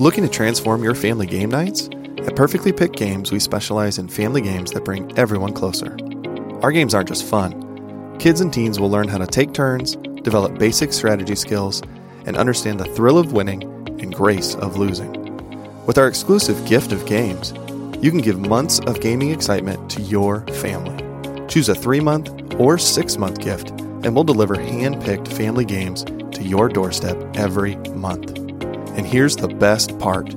Looking to transform your family game nights? At Perfectly Picked Games, we specialize in family games that bring everyone closer. Our games aren't just fun. Kids and teens will learn how to take turns, develop basic strategy skills, and understand the thrill of winning and grace of losing. With our exclusive gift of games, you can give months of gaming excitement to your family. Choose a three month or six month gift, and we'll deliver hand picked family games to your doorstep every month. And here's the best part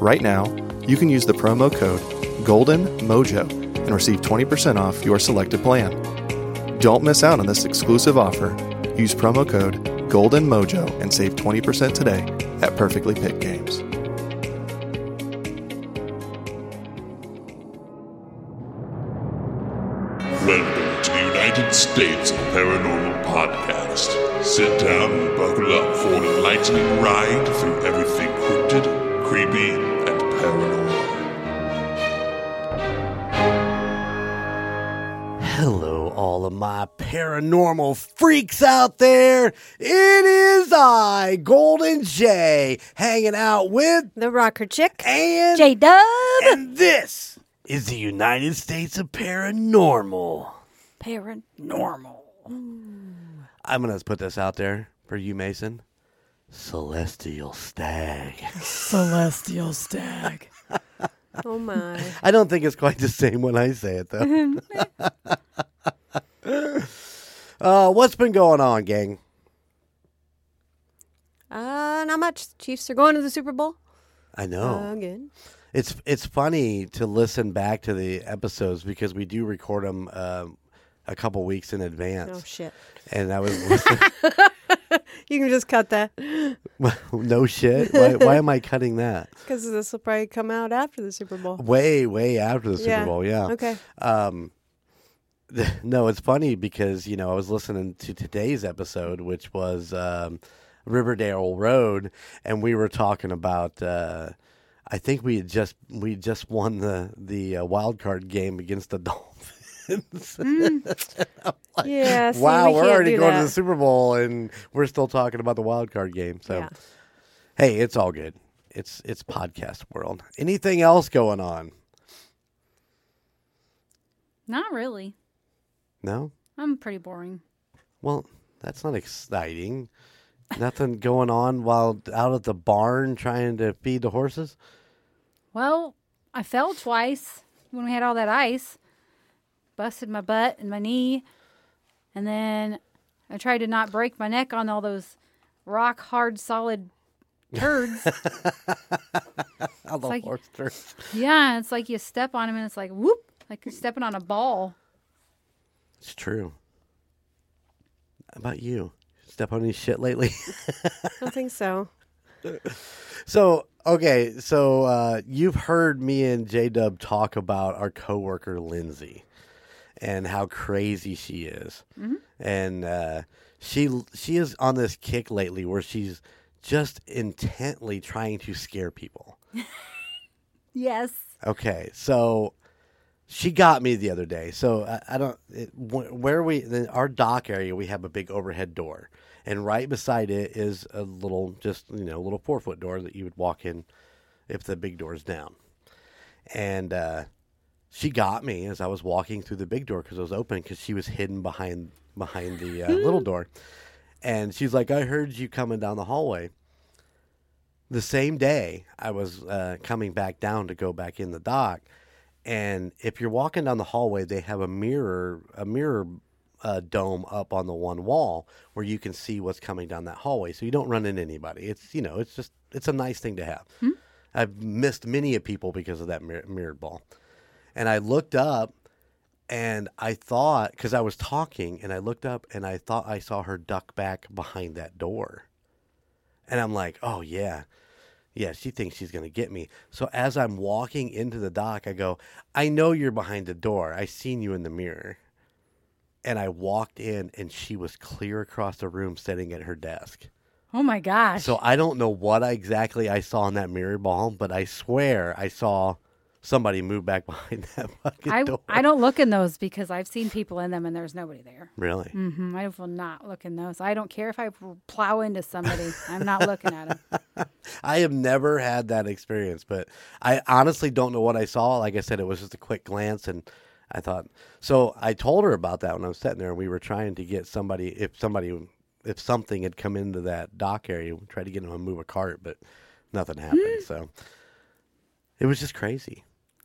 right now, you can use the promo code Golden Mojo and receive 20% off your selected plan. Don't miss out on this exclusive offer. Use promo code Golden Mojo and save 20% today at Perfectly Picked Games. Welcome to the United States Paranormal Podcast. Sit down and buckle up for an enlightening ride through everything cryptid, creepy, and paranormal. Hello, all of my paranormal freaks out there. It is I, Golden J, hanging out with The rocker chick. and J Dub. and this is the United States of Paranormal. Paranormal. Hmm. I'm gonna put this out there for you, Mason. Celestial Stag. Celestial stag. Oh my. I don't think it's quite the same when I say it though. uh, what's been going on, gang? Uh, not much. Chiefs are going to the Super Bowl I know. again. It's it's funny to listen back to the episodes because we do record them um, a couple weeks in advance. Oh shit. And I was You can just cut that no shit. Why, why am I cutting that? because this will probably come out after the Super Bowl. Way way after the Super Yeah. Bowl, yeah. Okay. Um, no, it's funny because you know I was listening to today's episode, which was um, Riverdale Road, and we were talking about. Uh, I think we had just we just won the the uh, wild card game against the Dolphins. Mm. Yeah. See, wow, we we're already going to the Super Bowl, and we're still talking about the wild card game. So, Yeah. hey, it's all good. It's it's podcast world. Anything else going on? Not really. No. I'm pretty boring. Well, that's not exciting. Nothing going on while out at the barn trying to feed the horses. Well, I fell twice when we had all that ice. Busted my butt and my knee. And then I tried to not break my neck on all those rock hard solid turds. How the like- horse turns. yeah, it's like you step on them and it's like whoop, like you're stepping on a ball. It's true. How about you? Step on any shit lately? I don't think so. so okay, so uh, you've heard me and J Dub talk about our coworker Lindsay and how crazy she is, and uh, she she is on this kick lately where she's just intently trying to scare people. Yes. Okay, so she got me the other day. So I, I don't it, wh- where we in our dock area. We have a big overhead door, and right beside it is a little, just you know, a little four foot door that you would walk in if the big door is down. And uh, she got me as I was walking through the big door because it was open because she was hidden behind behind the uh, little door, and she's like, "I heard you coming down the hallway." the same day I was uh, coming back down to go back in the dock, and if you're walking down the hallway, they have a mirror, a mirror uh, dome up on the one wall where you can see what's coming down that hallway, so you don't run into anybody. It's you know, it's just it's a nice thing to have. I've missed many of people because of that mir- mirrored ball, and I looked up. And I thought, because I was talking, and I looked up and I thought I saw her duck back behind that door. And I'm like, oh, yeah. Yeah, she thinks she's going to get me. So as I'm walking into the dock, I go, I know you're behind the door. I seen you in the mirror. And I walked in, and she was clear across the room sitting at her desk. Oh my gosh. So I don't know what I exactly I saw in that mirror ball, but I swear I saw somebody move back behind that fucking I, door. I don't look in those because I've seen people in them and there's nobody there. really. hmm I will not look in those. I don't care if I plow into somebody. I'm not looking at them. I have never had that experience, but I honestly don't know what I saw. Like I said, it was just a quick glance, and I thought. So I told her about that when I was sitting there, and we were trying to get somebody, if somebody, if something had come into that dock area, we tried to get them to move a cart, but nothing happened. so it was just crazy.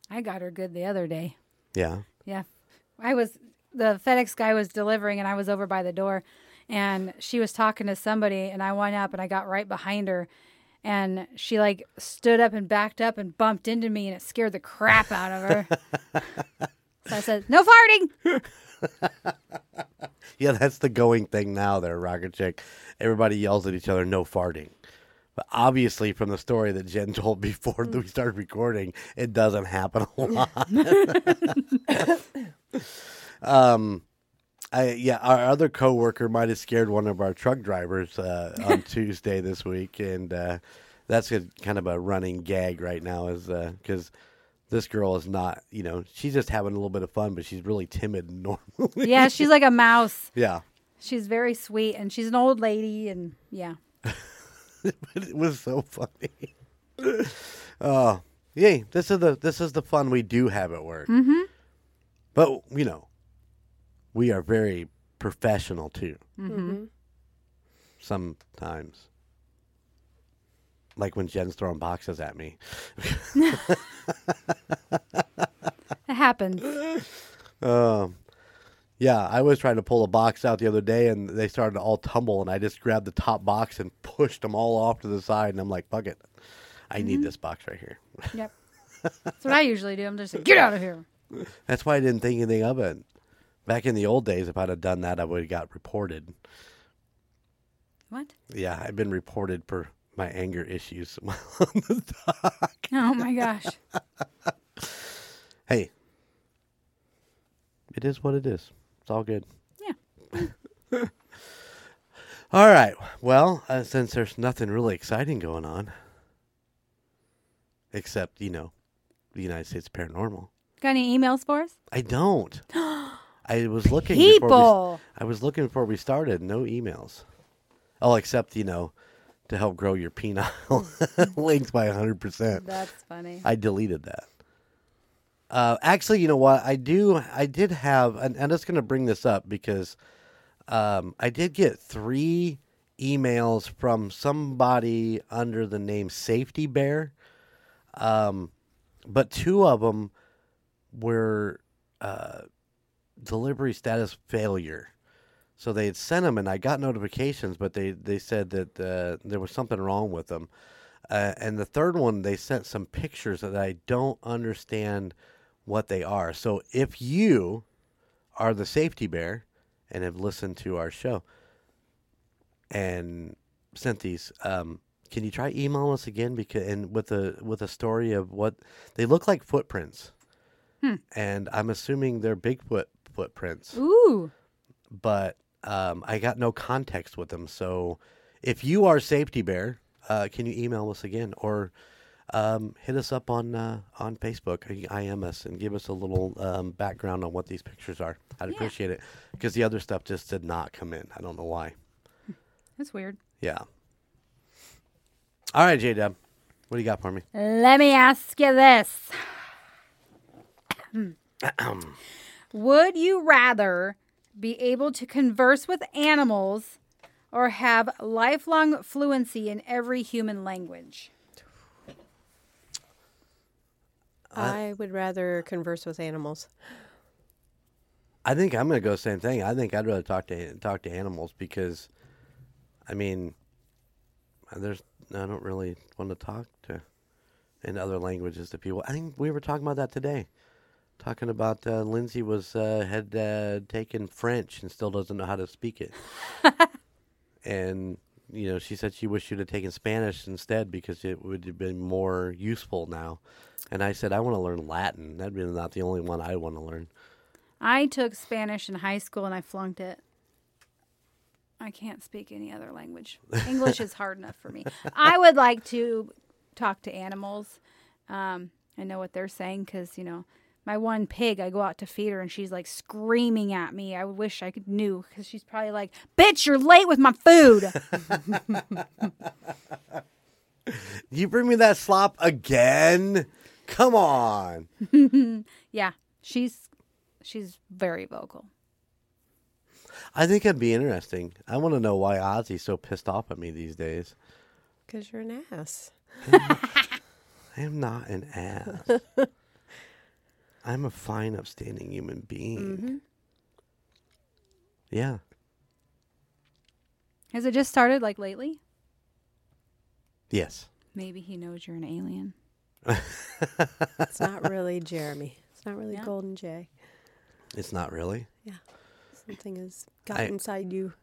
I got her good the other day. Yeah. Yeah. I was the FedEx guy was delivering and I was over by the door and she was talking to somebody and I went up and I got right behind her and she like stood up and backed up and bumped into me and it scared the crap out of her. so I said, "No farting." Yeah, that's the going thing now there, Rocket Chick. Everybody yells at each other, no farting. But obviously, from the story that Jen told before we started recording, it doesn't happen a lot. um, I, yeah, our other coworker might have scared one of our truck drivers uh, on Tuesday this week, and uh, that's a, kind of a running gag right now, is because this girl is not, you know, she's just having a little bit of fun, but she's really timid normally. Yeah, she's like a mouse. yeah. She's very sweet and she's an old lady and yeah. it was so funny. Oh, yay! This is the this is the fun we do have at work. Mm-hmm. But you know, we are very professional too. Mm-hmm. Sometimes, like when Jen's throwing boxes at me. It happens. Um, yeah, I was trying to pull a box out the other day, and they started to all tumble, and I just grabbed the top box and pushed them all off to the side, and I'm like, "Fuck it, I need mm-hmm. this box right here." Yep. That's what I usually do. I'm just like, get out of here. That's why I didn't think anything of it. Back in the old days, if I'd have done that, I would have got reported. What? Yeah, I've been reported for my anger issues on the dock. Oh my gosh. Hey, it is what it is. It's all good. Yeah. All right. Well, uh, since there's nothing really exciting going on, except you know, the United States Paranormal. Got any emails for us? I don't. I was looking. Before we, People. I was looking before we started. No emails. Oh, except you know, to help grow your penile length by hundred percent. That's funny. I deleted that. Uh, actually, you know what? I do. I did have, and I'm just going to bring this up because um, I did get three emails from somebody under the name Safety Bear, um, but two of them were uh, delivery status failure. So they had sent them, and I got notifications, but they they said that uh, there was something wrong with them. Uh, and the third one, they sent some pictures that I don't understand what they are. So if you are the safety bear and have listened to our show and sent these, um, can you try email us again? Because and with a with a story of what they look like footprints, and I'm assuming they're Bigfoot footprints Ooh. but um, I got no context with them. So if you are Safety Bear, uh, can you email us again or um, hit us up on uh, on Facebook, IM us, and give us a little um, background on what these pictures are? I'd Yeah. appreciate it because the other stuff just did not come in. I don't know why. That's weird. Yeah. All right, J Dub, what do you got for me? Let me ask you this. Would you rather be able to converse with animals or have lifelong fluency in every human language? I would rather converse with animals. I think I'm gonna go same thing. I think I'd rather talk to talk to animals because, I mean, there's I don't really want to talk to in other languages to people. I think we were talking about that today, talking about uh, Lindsay was uh, had uh, taken French and still doesn't know how to speak it, and you know she said she wished she'd have taken Spanish instead because it would have been more useful now. And I said I want to learn Latin. That'd be not the only one I want to learn. I took Spanish in high school and I flunked it. I can't speak any other language. English is hard enough for me. I would like to talk to animals. Um, I know what they're saying because, you know, my one pig, I go out to feed her and she's like screaming at me. I wish I could knew because she's probably like, "Bitch, you're late with my food." You bring me that slop again? Come on. Yeah, she's she's very vocal. I think it'd be interesting. I want to know why Ozzy's so pissed off at me these days. Because you're an ass. I am not an ass. I'm a fine, upstanding human being. Mm-hmm. Yeah. Has it just started like lately? Yes. Maybe he knows you're an alien. It's not really Jeremy. It's not really Yeah. Golden J. It's not really. Yeah. Something has got I- inside you.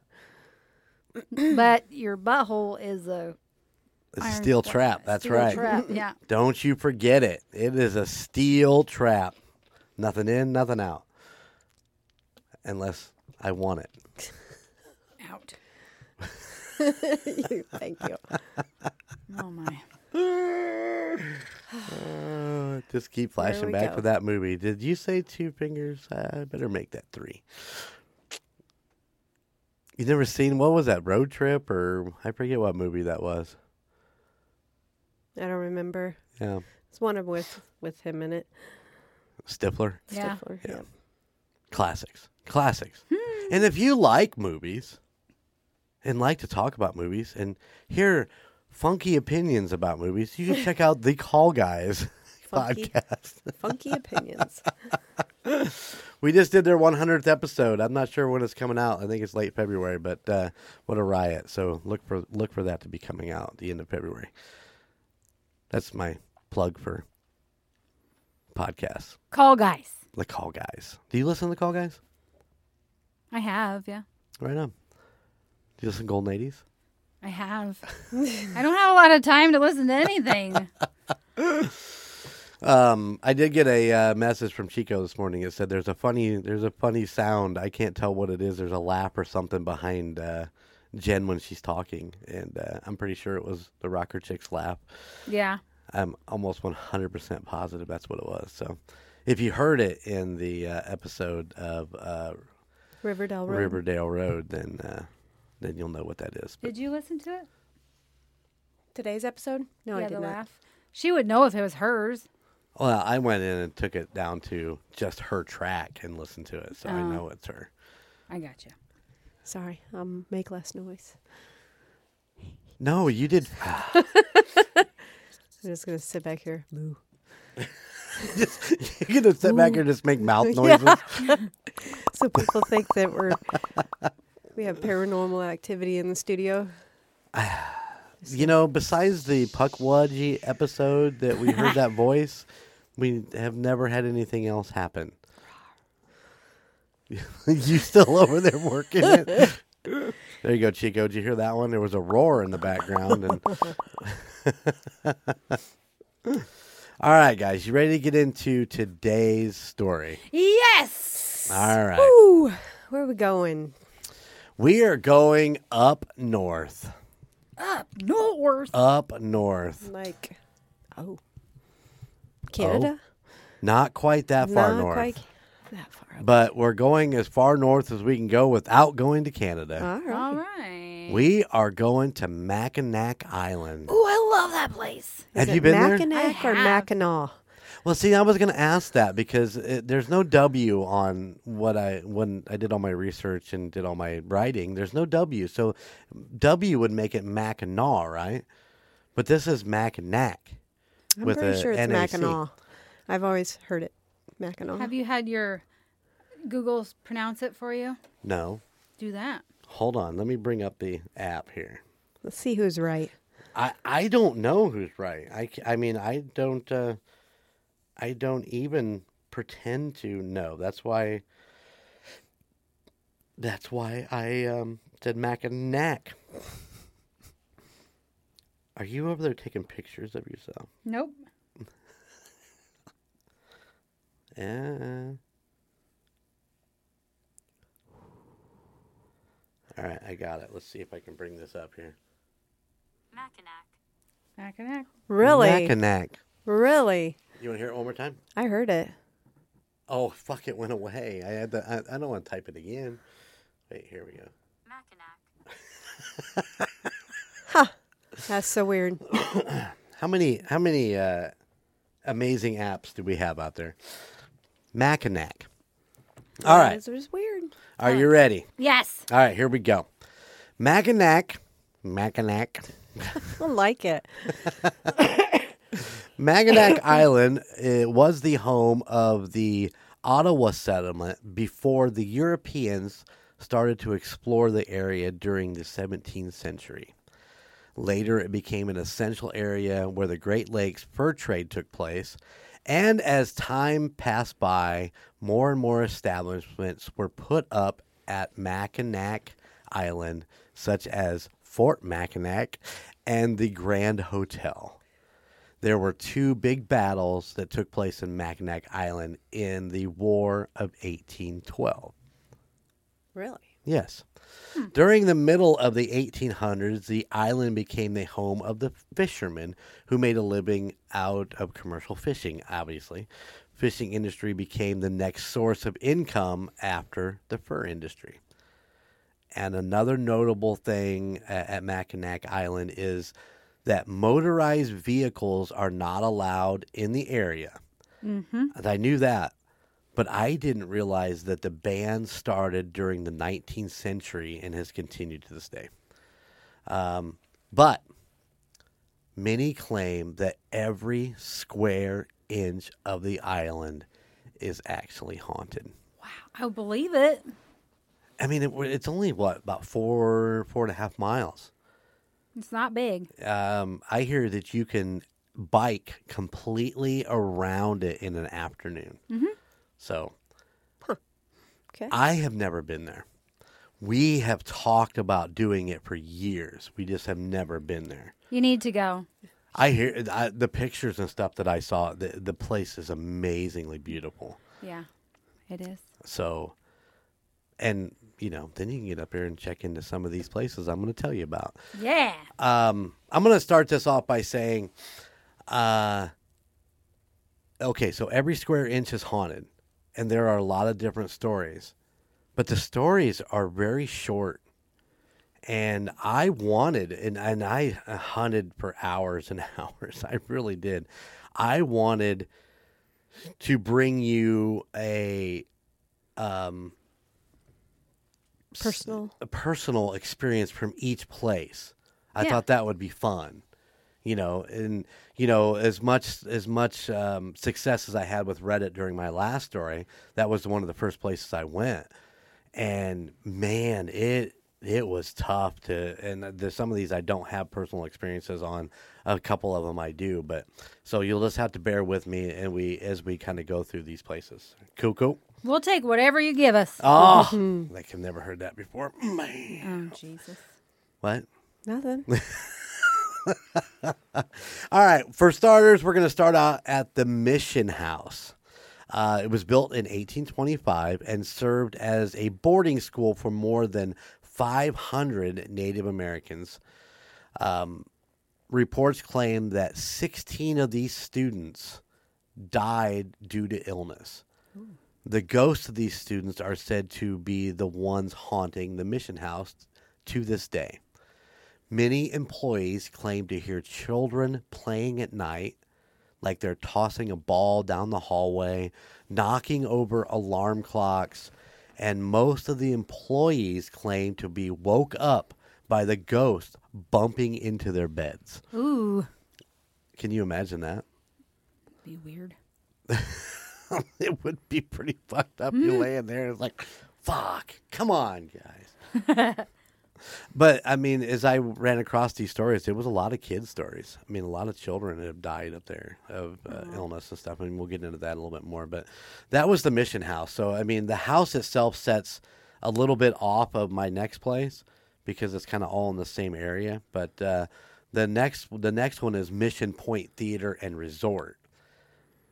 but your butthole is a It's a steel pla- trap. That's steel right. Trap. Yeah. Don't you forget it. It is a steel trap. Nothing in, nothing out. Unless I want it. Out. Thank you. Oh my. Uh, just keep flashing back go. to that movie. Did you say two fingers? I better make that three. You never seen what was that road trip or I forget what movie that was. I don't remember. Yeah, It's one of with with him in it. Stifler. Yeah. Stifler. Yeah. Yeah. Classics, classics. and if you like movies and like to talk about movies and hear funky opinions about movies, you can check out the Call Guys Funky. podcast. Funky opinions. We just did their 100th episode. I'm not sure when it's coming out. I think it's late February, but uh, what a riot! So look for look for that to be coming out at the end of February. That's my plug for podcasts. Call guys. The Call Guys. Do you listen to the Call Guys? I have, yeah. Right on. Do you listen to Golden 80s? I have. I don't have a lot of time to listen to anything. Um, I did get a uh, message from Chico this morning. It said there's a funny there's a funny sound. I can't tell what it is. There's a laugh or something behind uh, Jen when she's talking, and uh, I'm pretty sure it was the rocker chick's laugh. Yeah. I'm almost 100% positive that's what it was. So, if you heard it in the uh, episode of uh, Riverdale Road. Riverdale Road, then uh, then you'll know what that is. But Did you listen to it? Today's episode? No, yeah, I did the not. laugh. She would know if it was hers. well, I went in and took it down to just her track and listened to it, so I Oh. know it's her. I got you. Sorry. Um, make less noise. No, you did. I'm just gonna sit back here. Moo. just, You're gonna sit back here and just make mouth noises. So people think that we're we have paranormal activity in the studio. You know, besides the Pukwudgie episode that we heard that voice, we have never had anything else happen. you still over there working it? There you go, Chico. Did you hear that one? There was a roar in the background. And all right, guys, you ready to get into today's story? Yes. All right, Ooh, where are we going? We are going up north. Up north. Up north. Like, oh, oh. Canada? Not quite that far Not north. quite that far. Up. but we're going as far north as we can go without going to Canada. All right. All right. We are going to Mackinac Island. Ooh, I love that place. Have Is you it been there? Mackinac I or have. Mackinac? Well, see, I was going to ask that because it, there's no W on what I when I did all my research and did all my writing. There's no W, so W would make it Mackinac, right? But this is Mackinac. I'm With pretty a sure it's NAC. Mackinac. I've always heard it. Mackinac. Have you had your Google pronounce it for you? No, Do that. hold on. Let me bring up the app here. Let's see who's right. I, I don't know who's right. I, I mean I don't uh, I don't even pretend to know. That's why that's why I um, said Mackinac. Are you over there taking pictures of yourself? Nope. Yeah. All right, I got it. Let's see if I can bring this up here. Mackinac. Mackinac. Really? Mackinac. Really? You want to hear it one more time? I heard it. Oh fuck! It went away. I had to. I, I don't want to type it again. Wait, here we go. Mackinac. huh. That's so weird. How many how many uh, amazing apps do we have out there? Mackinac. All right. Those are just weird. Are you ready? Yes. All right, here we go. Mackinac. Mackinac. I like it. Mackinac Island uh, was the home of the Ottawa settlement before the Europeans started to explore the area during the 17th century. Later, it became an essential area where the Great Lakes fur trade took place. And as time passed by, more and more establishments were put up at Mackinac Island, such as Fort Mackinac and the Grand Hotel. There were two big battles that took place in Mackinac Island in the War of 1812. Really? Yes. Hmm. During the middle of the 1800s, the island became the home of the fishermen who made a living out of commercial fishing, obviously. Fishing industry became the next source of income after the fur industry. And another notable thing a- at Mackinac Island is that motorized vehicles are not allowed in the area. Mm-hmm. And I knew that, but I didn't realize that the ban started during the 19th century and has continued to this day. Um, but many claim that every square inch of the island is actually haunted. Wow, I believe it. I mean, it, it's only what about four, four and a half miles. It's not big. Um, I hear that you can bike completely around it in an afternoon. So Okay. I have never been there. We have talked about doing it for years. We just have never been there. You need to go. I hear I, the pictures and stuff that I saw. The the place is amazingly beautiful. Yeah, it is. So, and you know, then you can get up here and check into some of these places I'm going to tell you about. Yeah. Um, I'm going to start this off by saying, uh, okay, so every square inch is haunted, and there are a lot of different stories, but the stories are very short. And I wanted, and, and I hunted for hours and hours. I really did. I wanted to bring you a, um, Personal. a personal experience from each place. I Yeah. thought that would be fun, you know, and you know as much as much um, success as I had with Reddit during my last story, that was one of the first places I went, and man, it it was tough to. And there's some of these I don't have personal experiences on. A couple of them I do, but so you'll just have to bear with me, and we as we kind of go through these places. Cool, cool. We'll take whatever you give us. Oh, like I've never heard that before. Man, Oh, Jesus. what? Nothing. All right. For starters, we're going to start out at the Mission House. Uh, it was built in 1825 and served as a boarding school for more than 500 Native Americans. Um, reports claim that 16 of these students died due to illness. The ghosts of these students are said to be the ones haunting the mission house to this day. Many employees claim to hear children playing at night, like they're tossing a ball down the hallway, knocking over alarm clocks, and most of the employees claim to be woke up by the ghost bumping into their beds. Ooh. Can you imagine that? Be weird. it would be pretty fucked up. You laying there, it's like, fuck, come on, guys. but I mean, as I ran across these stories, it was a lot of kids' stories. I mean, a lot of children have died up there of uh, illness and stuff, I and we'll get into that a little bit more. But that was the mission house. So I mean, the house itself sets a little bit off of my next place because it's kind of all in the same area. But uh, the next, the next one is Mission Point Theater and Resort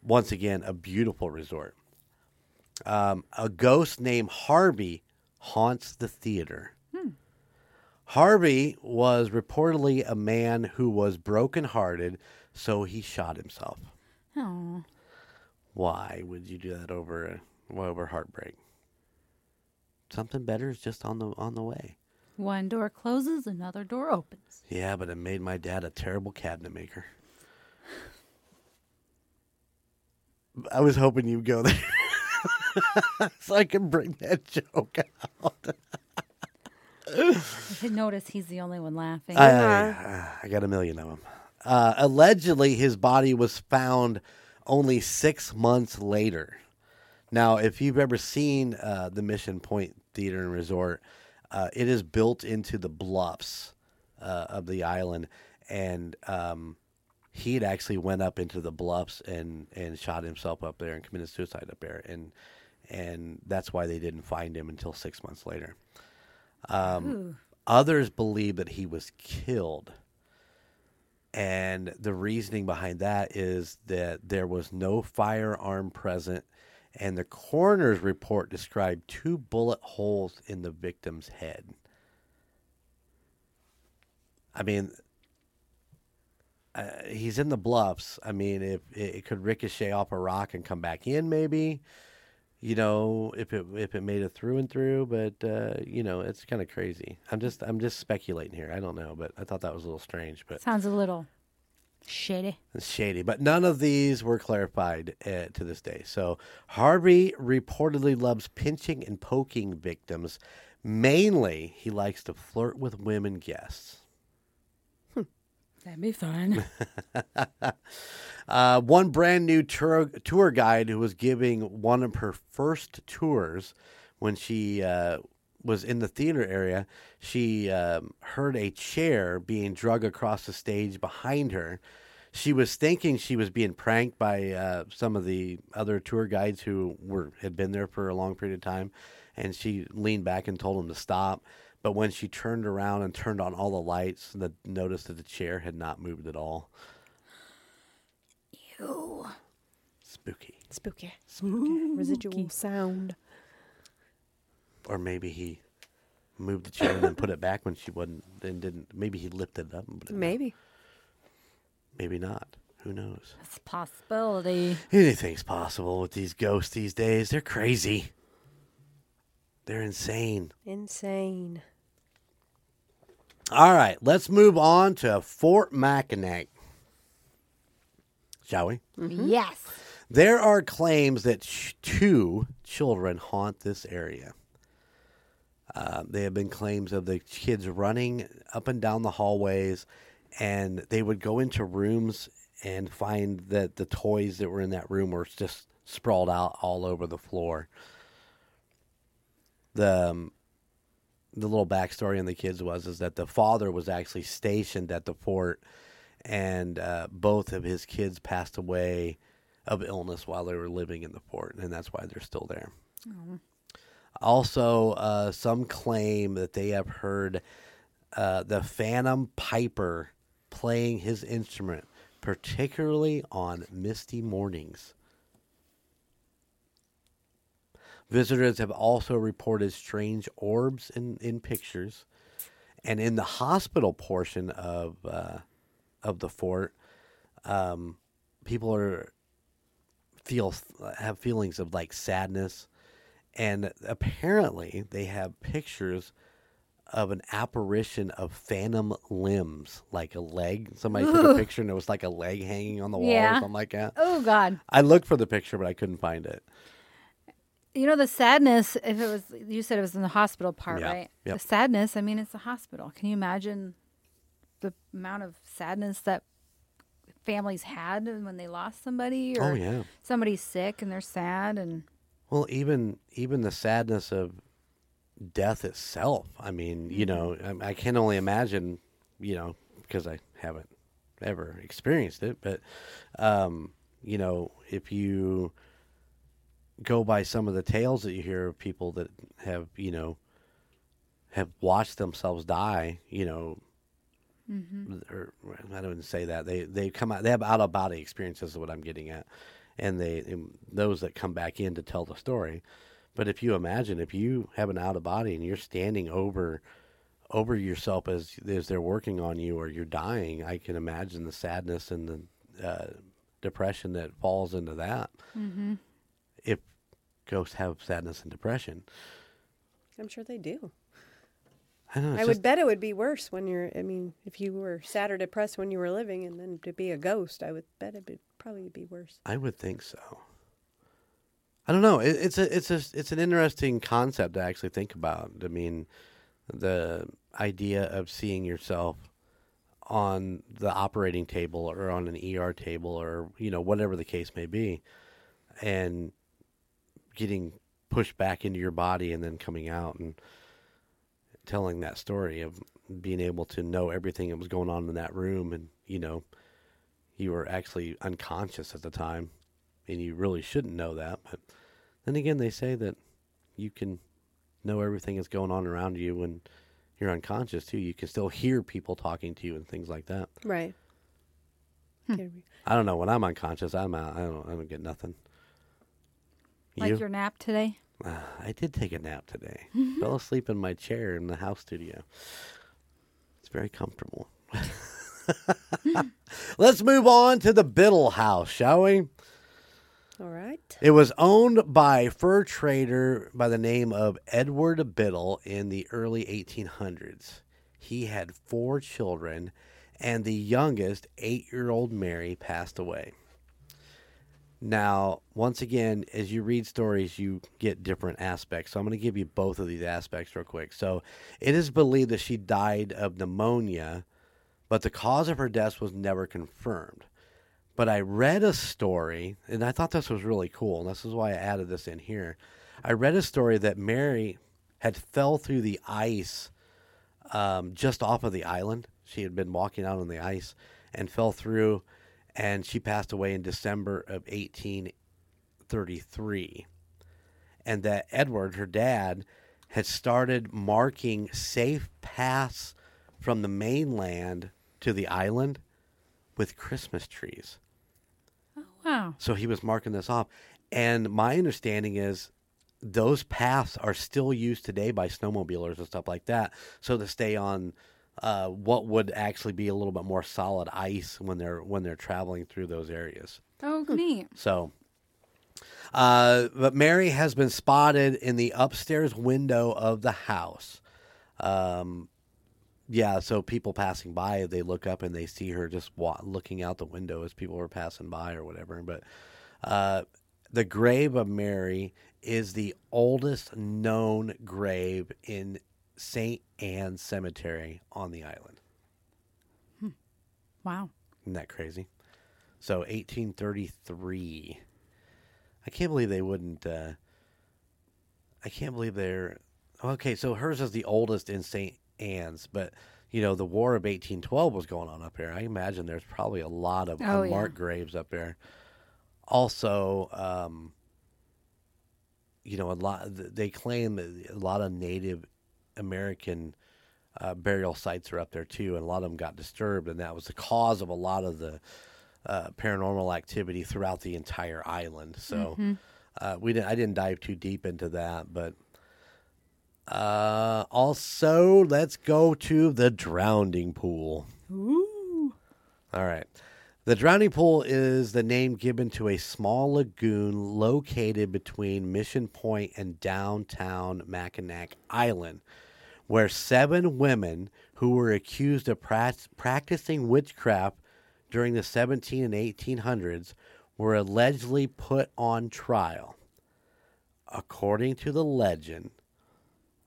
once again, a beautiful resort. Um, a ghost named Harvey haunts the theater. Harvey was reportedly a man who was brokenhearted, so he shot himself. Oh. Why would you do that over over heartbreak? Something better is just on the on the way. One door closes, another door opens. Yeah, but it made my dad a terrible cabinet maker. I was hoping you'd go there. so I can bring that joke out. I did notice he's the only one laughing. I, I, I got a million of them. Uh, allegedly, his body was found only six months later. Now, if you've ever seen uh, the Mission Point Theater and Resort, uh, it is built into the bluffs uh, of the island, and um, he had actually went up into the bluffs and, and shot himself up there and committed suicide up there, and and that's why they didn't find him until six months later. Um, others believe that he was killed. And the reasoning behind that is that there was no firearm present, and the coroner's report described two bullet holes in the victim's head. I mean, uh, he's in the bluffs. I mean, if it, it could ricochet off a rock and come back in, maybe you know, if it if it made it through and through, but uh, you know, it's kind of crazy. I'm just I'm just speculating here. I don't know, but I thought that was a little strange, but Sounds a little shady. shady. But none of these were clarified uh, to this day. So Harvey reportedly loves pinching and poking victims. Mainly, he likes to flirt with women guests. That'd be fun. Uh, one brand new tour, tour guide who was giving one of her first tours when she uh, was in the theater area, she um, heard a chair being drug across the stage behind her. She was thinking she was being pranked by uh, some of the other tour guides who were had been there for a long period of time, and she leaned back and told them to stop. But when she turned around and turned on all the lights, the, noticed that the chair had not moved at all. Ew. Spooky. Spooky. Spooky. Residual sound. Or maybe he moved the chair and then put it back when she wasn't and didn't maybe he lifted it up and put it Maybe. maybe not. Who knows? It's a possibility. Anything's possible with these ghosts these days. They're crazy. They're insane. Insane. All right, let's move on to Fort Mackinac. Shall we? Yes. There are claims that sh- two children haunt this area. Uh, there have been claims of the kids running up and down the hallways, and they would go into rooms and find that the toys that were in that room were just sprawled out all over the floor. The um, the little backstory on the kids was is that the father was actually stationed at the fort, and uh, both of his kids passed away of illness while they were living in the fort, and that's why they're still there. Also, uh, some claim that they have heard uh, the Phantom Piper playing his instrument, particularly on misty mornings. Visitors have also reported strange orbs in, in pictures, and in the hospital portion of uh, of the fort, um, people are feel have feelings of like sadness, and apparently they have pictures of an apparition of phantom limbs, like a leg. Somebody took a picture and it was like a leg hanging on the wall or something like that. Oh God. I looked for the picture, but I couldn't find it. You know the sadness. If it was, you said it was in the hospital part, Yeah. right? Yep. The sadness. I mean, it's a hospital. Can you imagine the amount of sadness that families had when they lost somebody, or Oh yeah. somebody's sick and they're sad, and Well, even even the sadness of death itself. I mean, you know, I, I can only imagine, you know, because I haven't ever experienced it. But, um, you know, if you go by some of the tales that you hear of people that have, you know, have watched themselves die, you know, or I don't even say that they they come out they have out of body experiences is what I'm getting at, and they and those that come back in to tell the story. But if you imagine if you have an out of body and you're standing over over yourself as as they're working on you or you're dying, I can imagine the sadness and the uh, depression that falls into that. If ghosts have sadness and depression, I'm sure they do. I don't know. I it's would bet it would be worse when you're. I mean, if you were sad or depressed when you were living, and then to be a ghost, I would bet it would probably be worse. I would think so. I don't know. It, it's a it's a it's an interesting concept to actually think about. I mean, the idea of seeing yourself on the operating table or on an ER table or you know whatever the case may be, and getting pushed back into your body and then coming out and telling that story of being able to know everything that was going on in that room and you know you were actually unconscious at the time and you really shouldn't know that but then again they say that you can know everything that's going on around you when you're unconscious too. You can still hear people talking to you and things like that. Right. Hmm. Here we- i don't know. When i'm unconscious i'm out. I don't i don't get nothing Like you your nap today? Ah, i did take a nap today fell asleep in my chair in the house studio it's very comfortable let's move on to the biddle house shall we All right. It was owned by a fur trader by the name of Edward Biddle in the early 1800s. He had four children, and the youngest, eight year old Mary, passed away. Now, once again, as you read stories, you get different aspects. So I'm going to give you both of these aspects real quick. So it is believed that she died of pneumonia, but the cause of her death was never confirmed but I read a story, and I thought this was really cool, and this is why I added this in here. I read a story that Mary had fell through the ice um, just off of the island. She had been walking out on the ice and fell through, and she passed away in December of 1833. And that Edward, her dad, had started marking safe paths from the mainland to the island with Christmas trees. Oh, wow. So he was marking this off. And my understanding is those paths are still used today by snowmobilers and stuff like that. So to stay on uh, what would actually be a little bit more solid ice when they're when they're traveling through those areas. Oh, neat. So, uh, but Mary has been spotted in the upstairs window of the house. Um, yeah, so people passing by, they look up and they see her just wa- looking out the window as people are passing by or whatever. But uh, the grave of Mary is the oldest known grave in St. Anne's Cemetery on the island. Wow. Isn't that crazy? So 1833. I can't believe they wouldn't. Uh, I can't believe they're. Okay, so hers is the oldest in St. Anne's, but you know the War of 1812 was going on up here. I imagine there's probably a lot of Oh, yeah. unmarked graves up there. Also, um, you know, a lot. They claim that a lot of Native American uh, burial sites are up there too, and a lot of them got disturbed, and that was the cause of a lot of the uh, paranormal activity throughout the entire island. So uh, we didn't. I didn't dive too deep into that, but uh, also let's go to the drowning pool. Ooh! All right. The drowning pool is the name given to a small lagoon located between Mission Point and downtown Mackinac Island, where seven women who were accused of prac- practicing witchcraft during the 17 and 1800s were allegedly put on trial. According to the legend,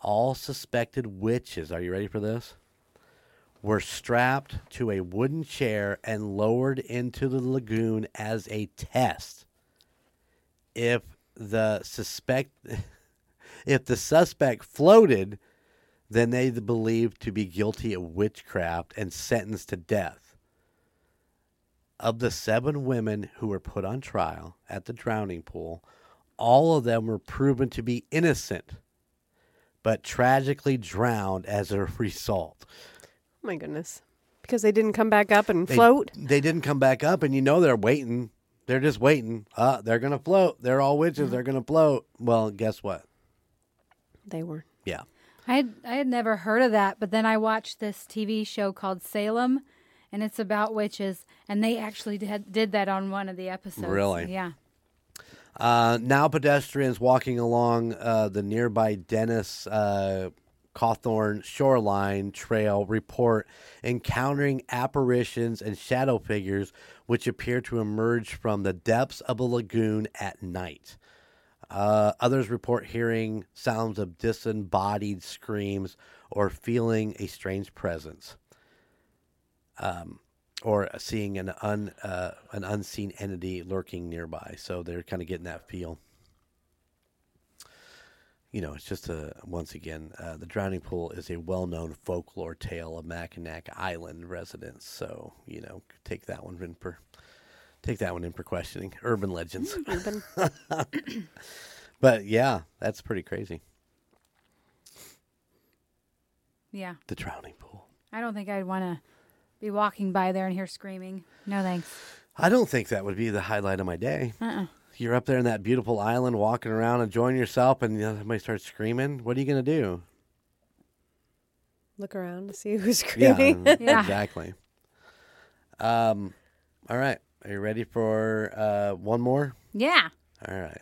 all suspected witches, are you ready for this? Were strapped to a wooden chair and lowered into the lagoon as a test. If the suspect if the suspect floated, then they believed to be guilty of witchcraft and sentenced to death. Of the seven women who were put on trial at the drowning pool, all of them were proven to be innocent, but tragically drowned as a result. Oh my goodness. Because they didn't come back up and They- float. They didn't come back up, and you know they're waiting. They're just waiting. Uh, they're gonna float. They're all witches. They're gonna float. Well, guess what? They were. I had I had never heard of that, but then I watched this TV show called Salem, and it's about witches, and they actually did did that on one of the episodes. Really? Yeah. Uh, now pedestrians walking along uh, the nearby Dennis uh, Cawthorne Shoreline Trail report encountering apparitions and shadow figures which appear to emerge from the depths of a lagoon at night. Uh, others report hearing sounds of disembodied screams or feeling a strange presence, um, or seeing an un uh, an unseen entity lurking nearby. So they're kind of getting that feel. You know, it's just a once again, uh, the drowning pool is a well-known folklore tale of Mackinac Island residents. So you know, take that one in per take that one in for questioning urban legends. Urban. But yeah, that's pretty crazy. Yeah. The drowning pool. I don't think I'd want to be walking by there and hear screaming. No thanks. I don't think that would be the highlight of my day. Uh-uh. You're up there in that beautiful island, walking around, enjoying yourself, and you know, somebody starts screaming. What are you going to do? Look around to see who's screaming. Yeah, Yeah. exactly. Um, all right. Are you ready for uh, one more? Yeah. All right.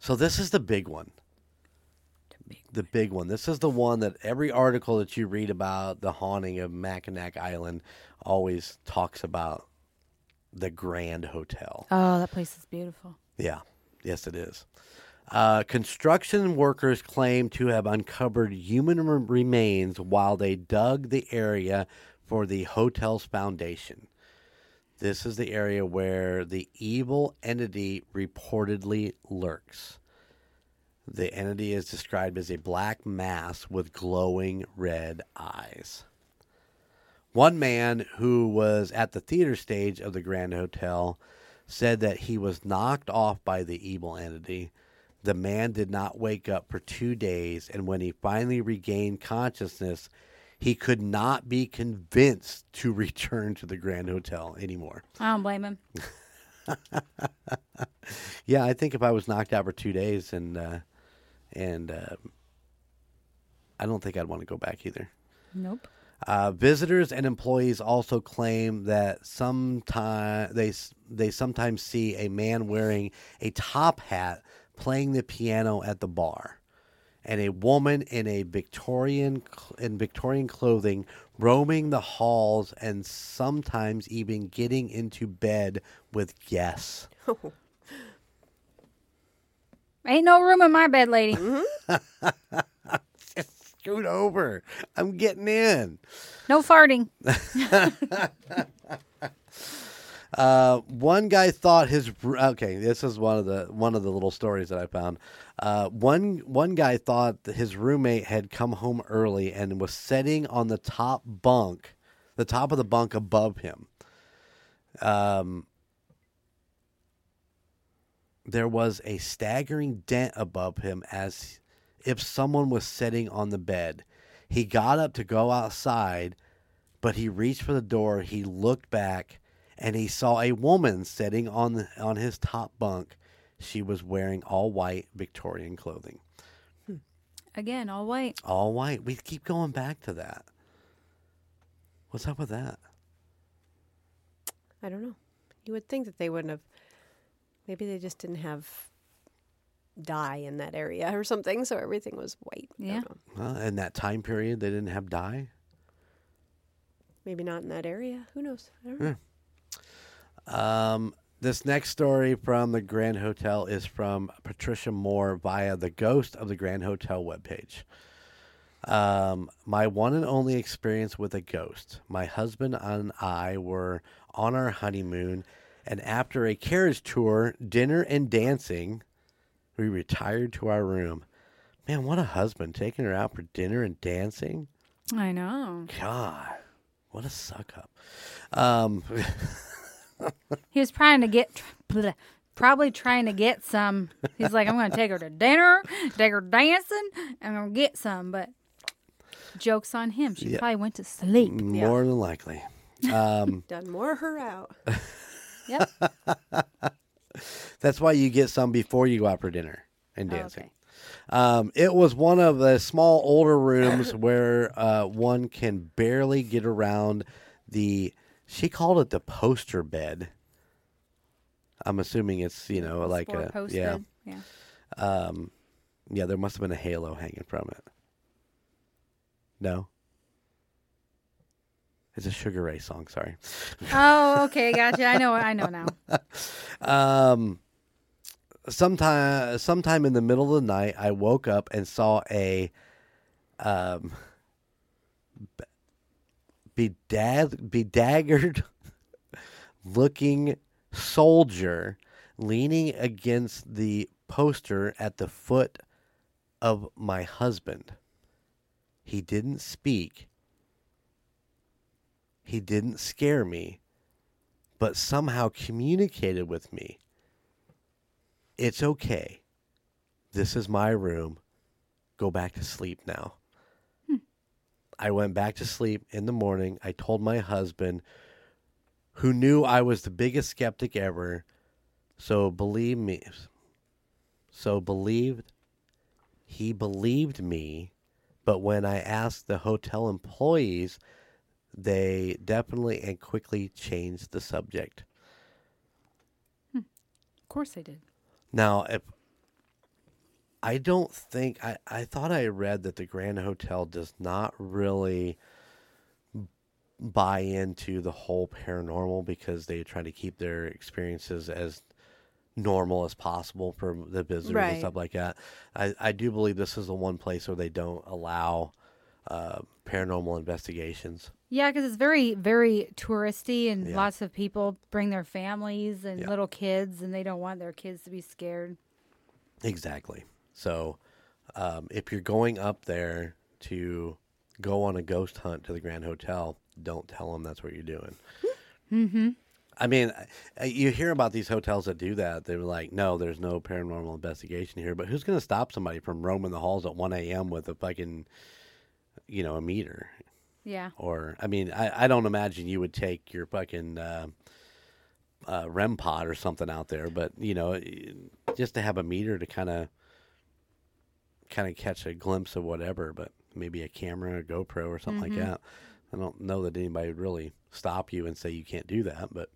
So this is the big one. The big one. This is the one that every article that you read about the haunting of Mackinac Island always talks about the Grand Hotel. Oh, that place is beautiful. Yeah, yes, it is. Uh, construction workers claim to have uncovered human remains while they dug the area for the hotel's foundation. This is the area where the evil entity reportedly lurks. The entity is described as a black mass with glowing red eyes. One man who was at the theater stage of the Grand Hotel said that he was knocked off by the evil entity. The man did not wake up for two days, and when he finally regained consciousness, he could not be convinced to return to the Grand Hotel anymore. I don't blame him. Yeah, I think if I was knocked out for two days, and uh, and uh, I don't think I'd want to go back either. Nope. Uh, visitors and employees also claim that sometime they they sometimes see a man wearing a top hat playing the piano at the bar, and a woman in a Victorian in Victorian clothing roaming the halls and sometimes even getting into bed with guests. Ain't no room in my bed, lady. Just Scoot over! I'm getting in. No farting. Uh, one guy thought his okay. This is one of the one of the little stories that I found. Uh, one one guy thought his roommate had come home early and was sitting on the top bunk, the top of the bunk above him. Um, there was a staggering dent above him as if someone was sitting on the bed. He got up to go outside, but he reached for the door. He looked back and he saw a woman sitting on the, on his top bunk. She was wearing all white Victorian clothing. Again, all white. All white. We keep going back to that. What's up with that? I don't know. You would think that they wouldn't have. Maybe they just didn't have dye in that area or something, so everything was white. Yeah. Well, in that time period, they didn't have dye. Maybe not in that area. Who knows? I don't know. Um, this next story from the Grand Hotel is from Patricia Moore via the Ghost of the Grand Hotel webpage. Um, my one and only experience with a ghost. My husband and I were on our honeymoon, and after a carriage tour, dinner, and dancing, we retired to our room. Man, what a husband taking her out for dinner and dancing. I know. God, what a suck up. Um, He was trying to get, bleh, probably trying to get some. He's like, I'm going to take her to dinner, take her dancing, and I'm going to get some. But joke's on him. She Yeah. probably went to sleep. more than likely. Um, Done more her out. Yep. That's why you get some before you go out for dinner and Oh, dancing. okay. Um, it was one of the small older rooms where uh, one can barely get around the. She called it the poster bed. I'm assuming it's you know like Sport a yeah. Yeah. um, yeah. There must have been a halo hanging from it. No. It's a Sugar Ray song. Sorry. Oh, okay, gotcha. I know. I know now. Um, sometime, sometime in the middle of the night, I woke up and saw a, um, be- bedag- bedaggered looking soldier leaning against the poster at the foot of my husband. He didn't speak. He didn't scare me, but somehow communicated with me. It's okay. This is my room. Go back to sleep now. I went back to sleep in the morning. I told my husband, who knew I was the biggest skeptic ever. So believe me. So believed. He believed me. But when I asked the hotel employees, they definitely and quickly changed the subject. Hmm. Of course they did. Now, if I don't think I, I thought I read that the Grand Hotel does not really buy into the whole paranormal because they try to keep their experiences as normal as possible for the visitors Right. and stuff like that. I, I do believe this is the one place where they don't allow uh, paranormal investigations. Yeah, because it's very, very touristy, and Yeah. lots of people bring their families and Yeah. little kids, and they don't want their kids to be scared. Exactly. So, um, if you're going up there to go on a ghost hunt to the Grand Hotel, don't tell them that's what you're doing. mm-hmm. I mean, you hear about these hotels that do that. They're like, no, there's no paranormal investigation here. But who's going to stop somebody from roaming the halls at 1 a.m. with a fucking, you know, a meter? Yeah. Or, I mean, I, I don't imagine you would take your fucking uh, uh, REM pod or something out there, but you know, just to have a meter to kind of kind of catch a glimpse of whatever, but maybe a camera, a GoPro, or something like mm-hmm. that. I don't know that anybody would really stop you and say you can't do that, but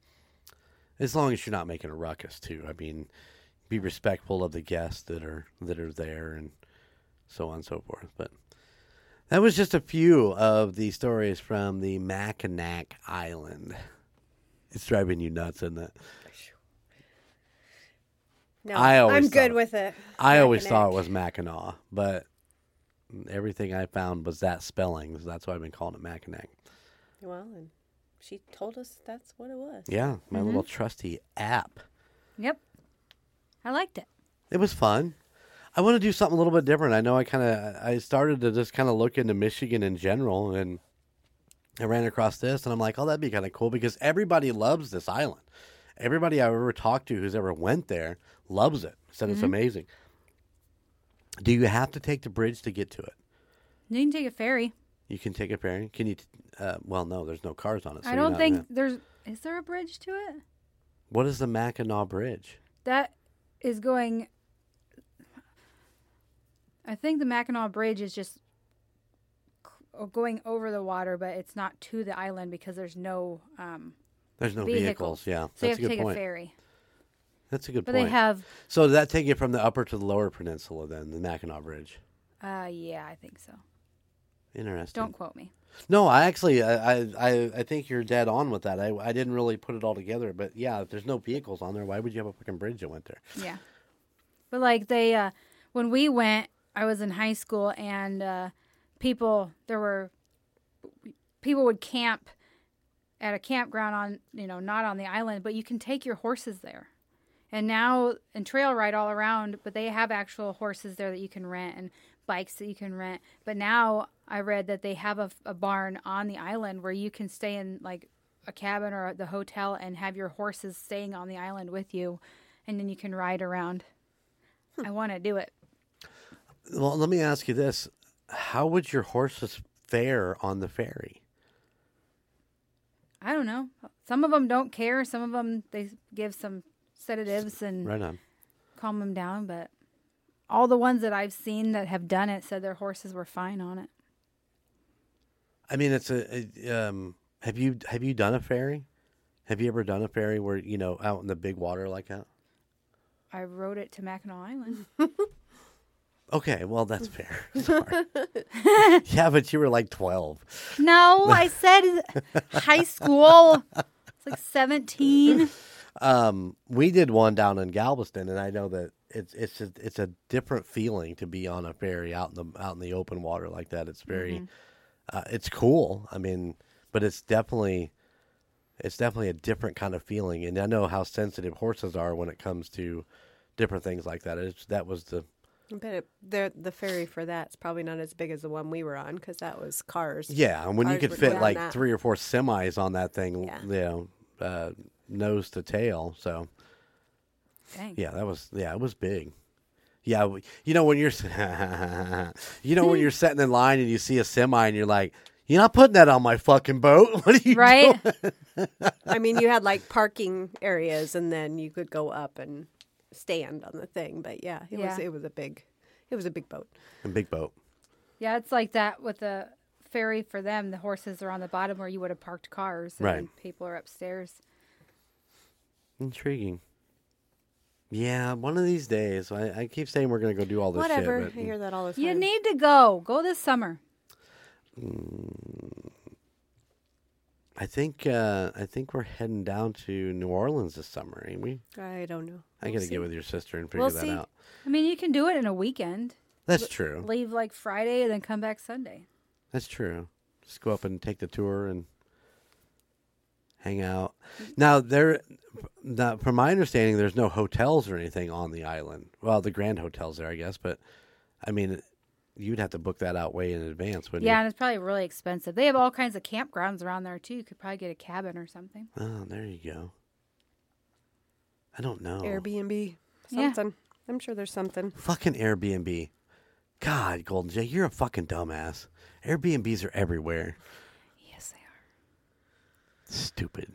as long as you're not making a ruckus, too. I mean, be respectful of the guests that are that are there and so on and so forth. But that was just a few of the stories from the Mackinac Island. It's driving you nuts, isn't it? No, I always I'm good thought- with it. I always thought it was Mackinac, but everything I found was that spelling. So that's why I've been calling it Mackinac. Well, and she told us that's what it was. Yeah, my little mm-hmm. trusty app. Yep. I liked it. It was fun. I want to do something a little bit different. I know I kind of I started to just kind of look into Michigan in general, and I ran across this, and I'm like, oh, that'd be kind of cool because everybody loves this island. Everybody I've ever talked to who's ever went there loves it. Said it's amazing. Do you have to take the bridge to get to it? You can take a ferry. You can take a ferry. Can you? t- Uh, well, no, there's no cars on it. so I don't think there's. Is there a bridge to it? What is the Mackinac Bridge? That is going. I think the Mackinac Bridge is just going over the water, but it's not to the island because there's no um, There's no vehicles. vehicles. Yeah, So you that's have a to good take point. a ferry. That's a good But point. they have. so does that take you from the upper to the lower peninsula then, the Mackinac Bridge? Uh, yeah, I think so. Interesting. Don't quote me. No, I actually, I, I, I I think you're dead on with that. I, I didn't really put it all together, but yeah, if there's no vehicles on there, why would you have a fucking bridge that went there? Yeah. But like they uh when we went, I was in high school and uh people there were people would camp at a campground on, you know, not on the island, but you can take your horses there. And now and trail ride all around, but they have actual horses there that you can rent and bikes that you can rent. But now I read that they have a, a barn on the island where you can stay in like a cabin or the hotel and have your horses staying on the island with you and then you can ride around. Hmm. I want to do it. Well, let me ask you this: How would your horses fare on the ferry? I don't know. Some of them don't care. Some of them they give some sedatives and Right on. calm them down. But all the ones that I've seen that have done it said their horses were fine on it. I mean, it's a. it, um, have you have you done a ferry? Have you ever done a ferry where you know out in the big water like that? I rode it to Mackinac Island. Okay, well that's fair. Yeah, but you were like twelve. No, I said high school. It's like 17. Um, we did one down in Galveston, and I know that it's it's a, it's a different feeling to be on a ferry out in the out in the open water like that. It's very, uh, it's cool. I mean, but it's definitely, it's definitely a different kind of feeling. And I know how sensitive horses are when it comes to different things like that. It's, that was the But it, the the ferry for that's probably not as big as the one we were on because that was cars. yeah. And when you could fit like that. three or four semis on that thing, Yeah. you know, uh, nose to tail. So. Dang. Yeah, that was yeah, it was big. Yeah, you know when you're s- you know when you're sitting in line and you see a semi and you're like, you're not putting that on my fucking boat. What are you Right? doing? I mean, you had like parking areas, and then you could go up and stand on the thing. But yeah, it was it was a big, it was a big boat. A big boat. Yeah, it's like that with the ferry for them. The horses are on the bottom where you would have parked cars. And Right. People are upstairs. Intriguing. Yeah, one of these days. I, I keep saying we're gonna go do all this Whatever. shit. I hear that all the time. You need to go. Go this summer. Mm. I think uh, I think we're heading down to New Orleans this summer, ain't we? I don't know. I We'll gotta see. get with your sister and figure We'll that see. out. I mean, you can do it in a weekend. That's true. Leave like Friday and then come back Sunday. That's true. Just go up and take the tour and hang out. Now there, now, from my understanding, there's no hotels or anything on the island. Well, the Grand Hotel's there, I guess, but I mean, you'd have to book that out way in advance, wouldn't you? Yeah, and it's probably really expensive. They have all kinds of campgrounds around there too. You could probably get a cabin or something. Oh, there you go. I don't know. Airbnb, Yeah. something. I'm sure there's something. Fucking Airbnb. God, Golden J, you're a fucking dumbass. Airbnbs are everywhere. Yes, they are. Stupid.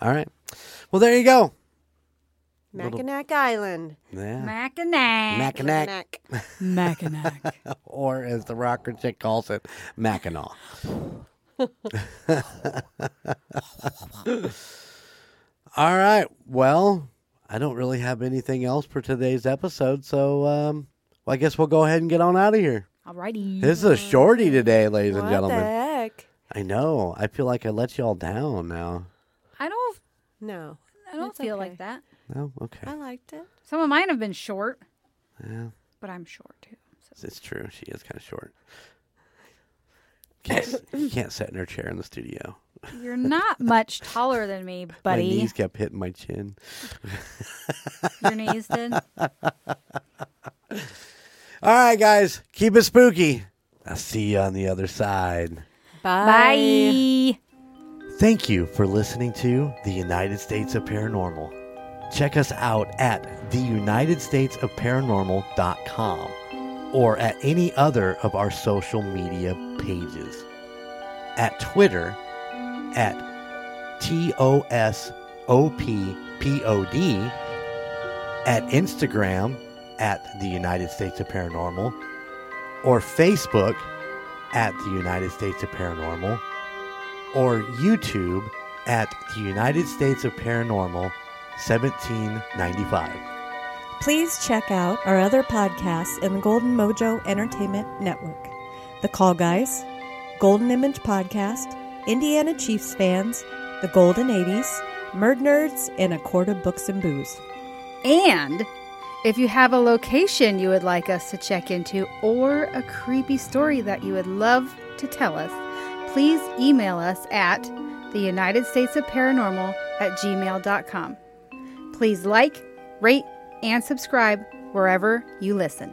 All right. Well, there you go. Little- Mackinac Island. Yeah. Mackinac. Mackinac. Mackinac. or as the rocker chick calls it, Mackinac. All right. Well, I don't really have anything else for today's episode, so um, well, I guess we'll go ahead and get on out of here. Alrighty. This is a shorty today, ladies and what gentlemen. the heck? I know. I feel like I let you all down now. I don't. No, I don't It's feel okay. like that. No, okay. I liked it. Some of mine have been short, Yeah, but I'm short too. So. it's true. She is kind of short. Can't, you can't sit in her chair in the studio. You're not much taller than me, My buddy. knees kept hitting my chin. Your knees did. All right, guys, keep it spooky. I'll see you on the other side. Bye. Thank you for listening to the United States of Paranormal. Check us out at theunitedstatesofparanormal.com or at any other of our social media pages. At Twitter at TUSOPPod, at Instagram at the United States of Paranormal, or Facebook at the United States of Paranormal or YouTube at the United States of Paranormal 1795. Please check out our other podcasts in the Golden Mojo Entertainment Network The Call Guys, Golden Image Podcast, Indiana Chiefs Fans, The Golden 80s, MurdNerds, and A Quart of Books and Booze. And if you have a location you would like us to check into or a creepy story that you would love to tell us, please email us at the United States of Paranormal at gmail.com. Please like, rate, and subscribe wherever you listen.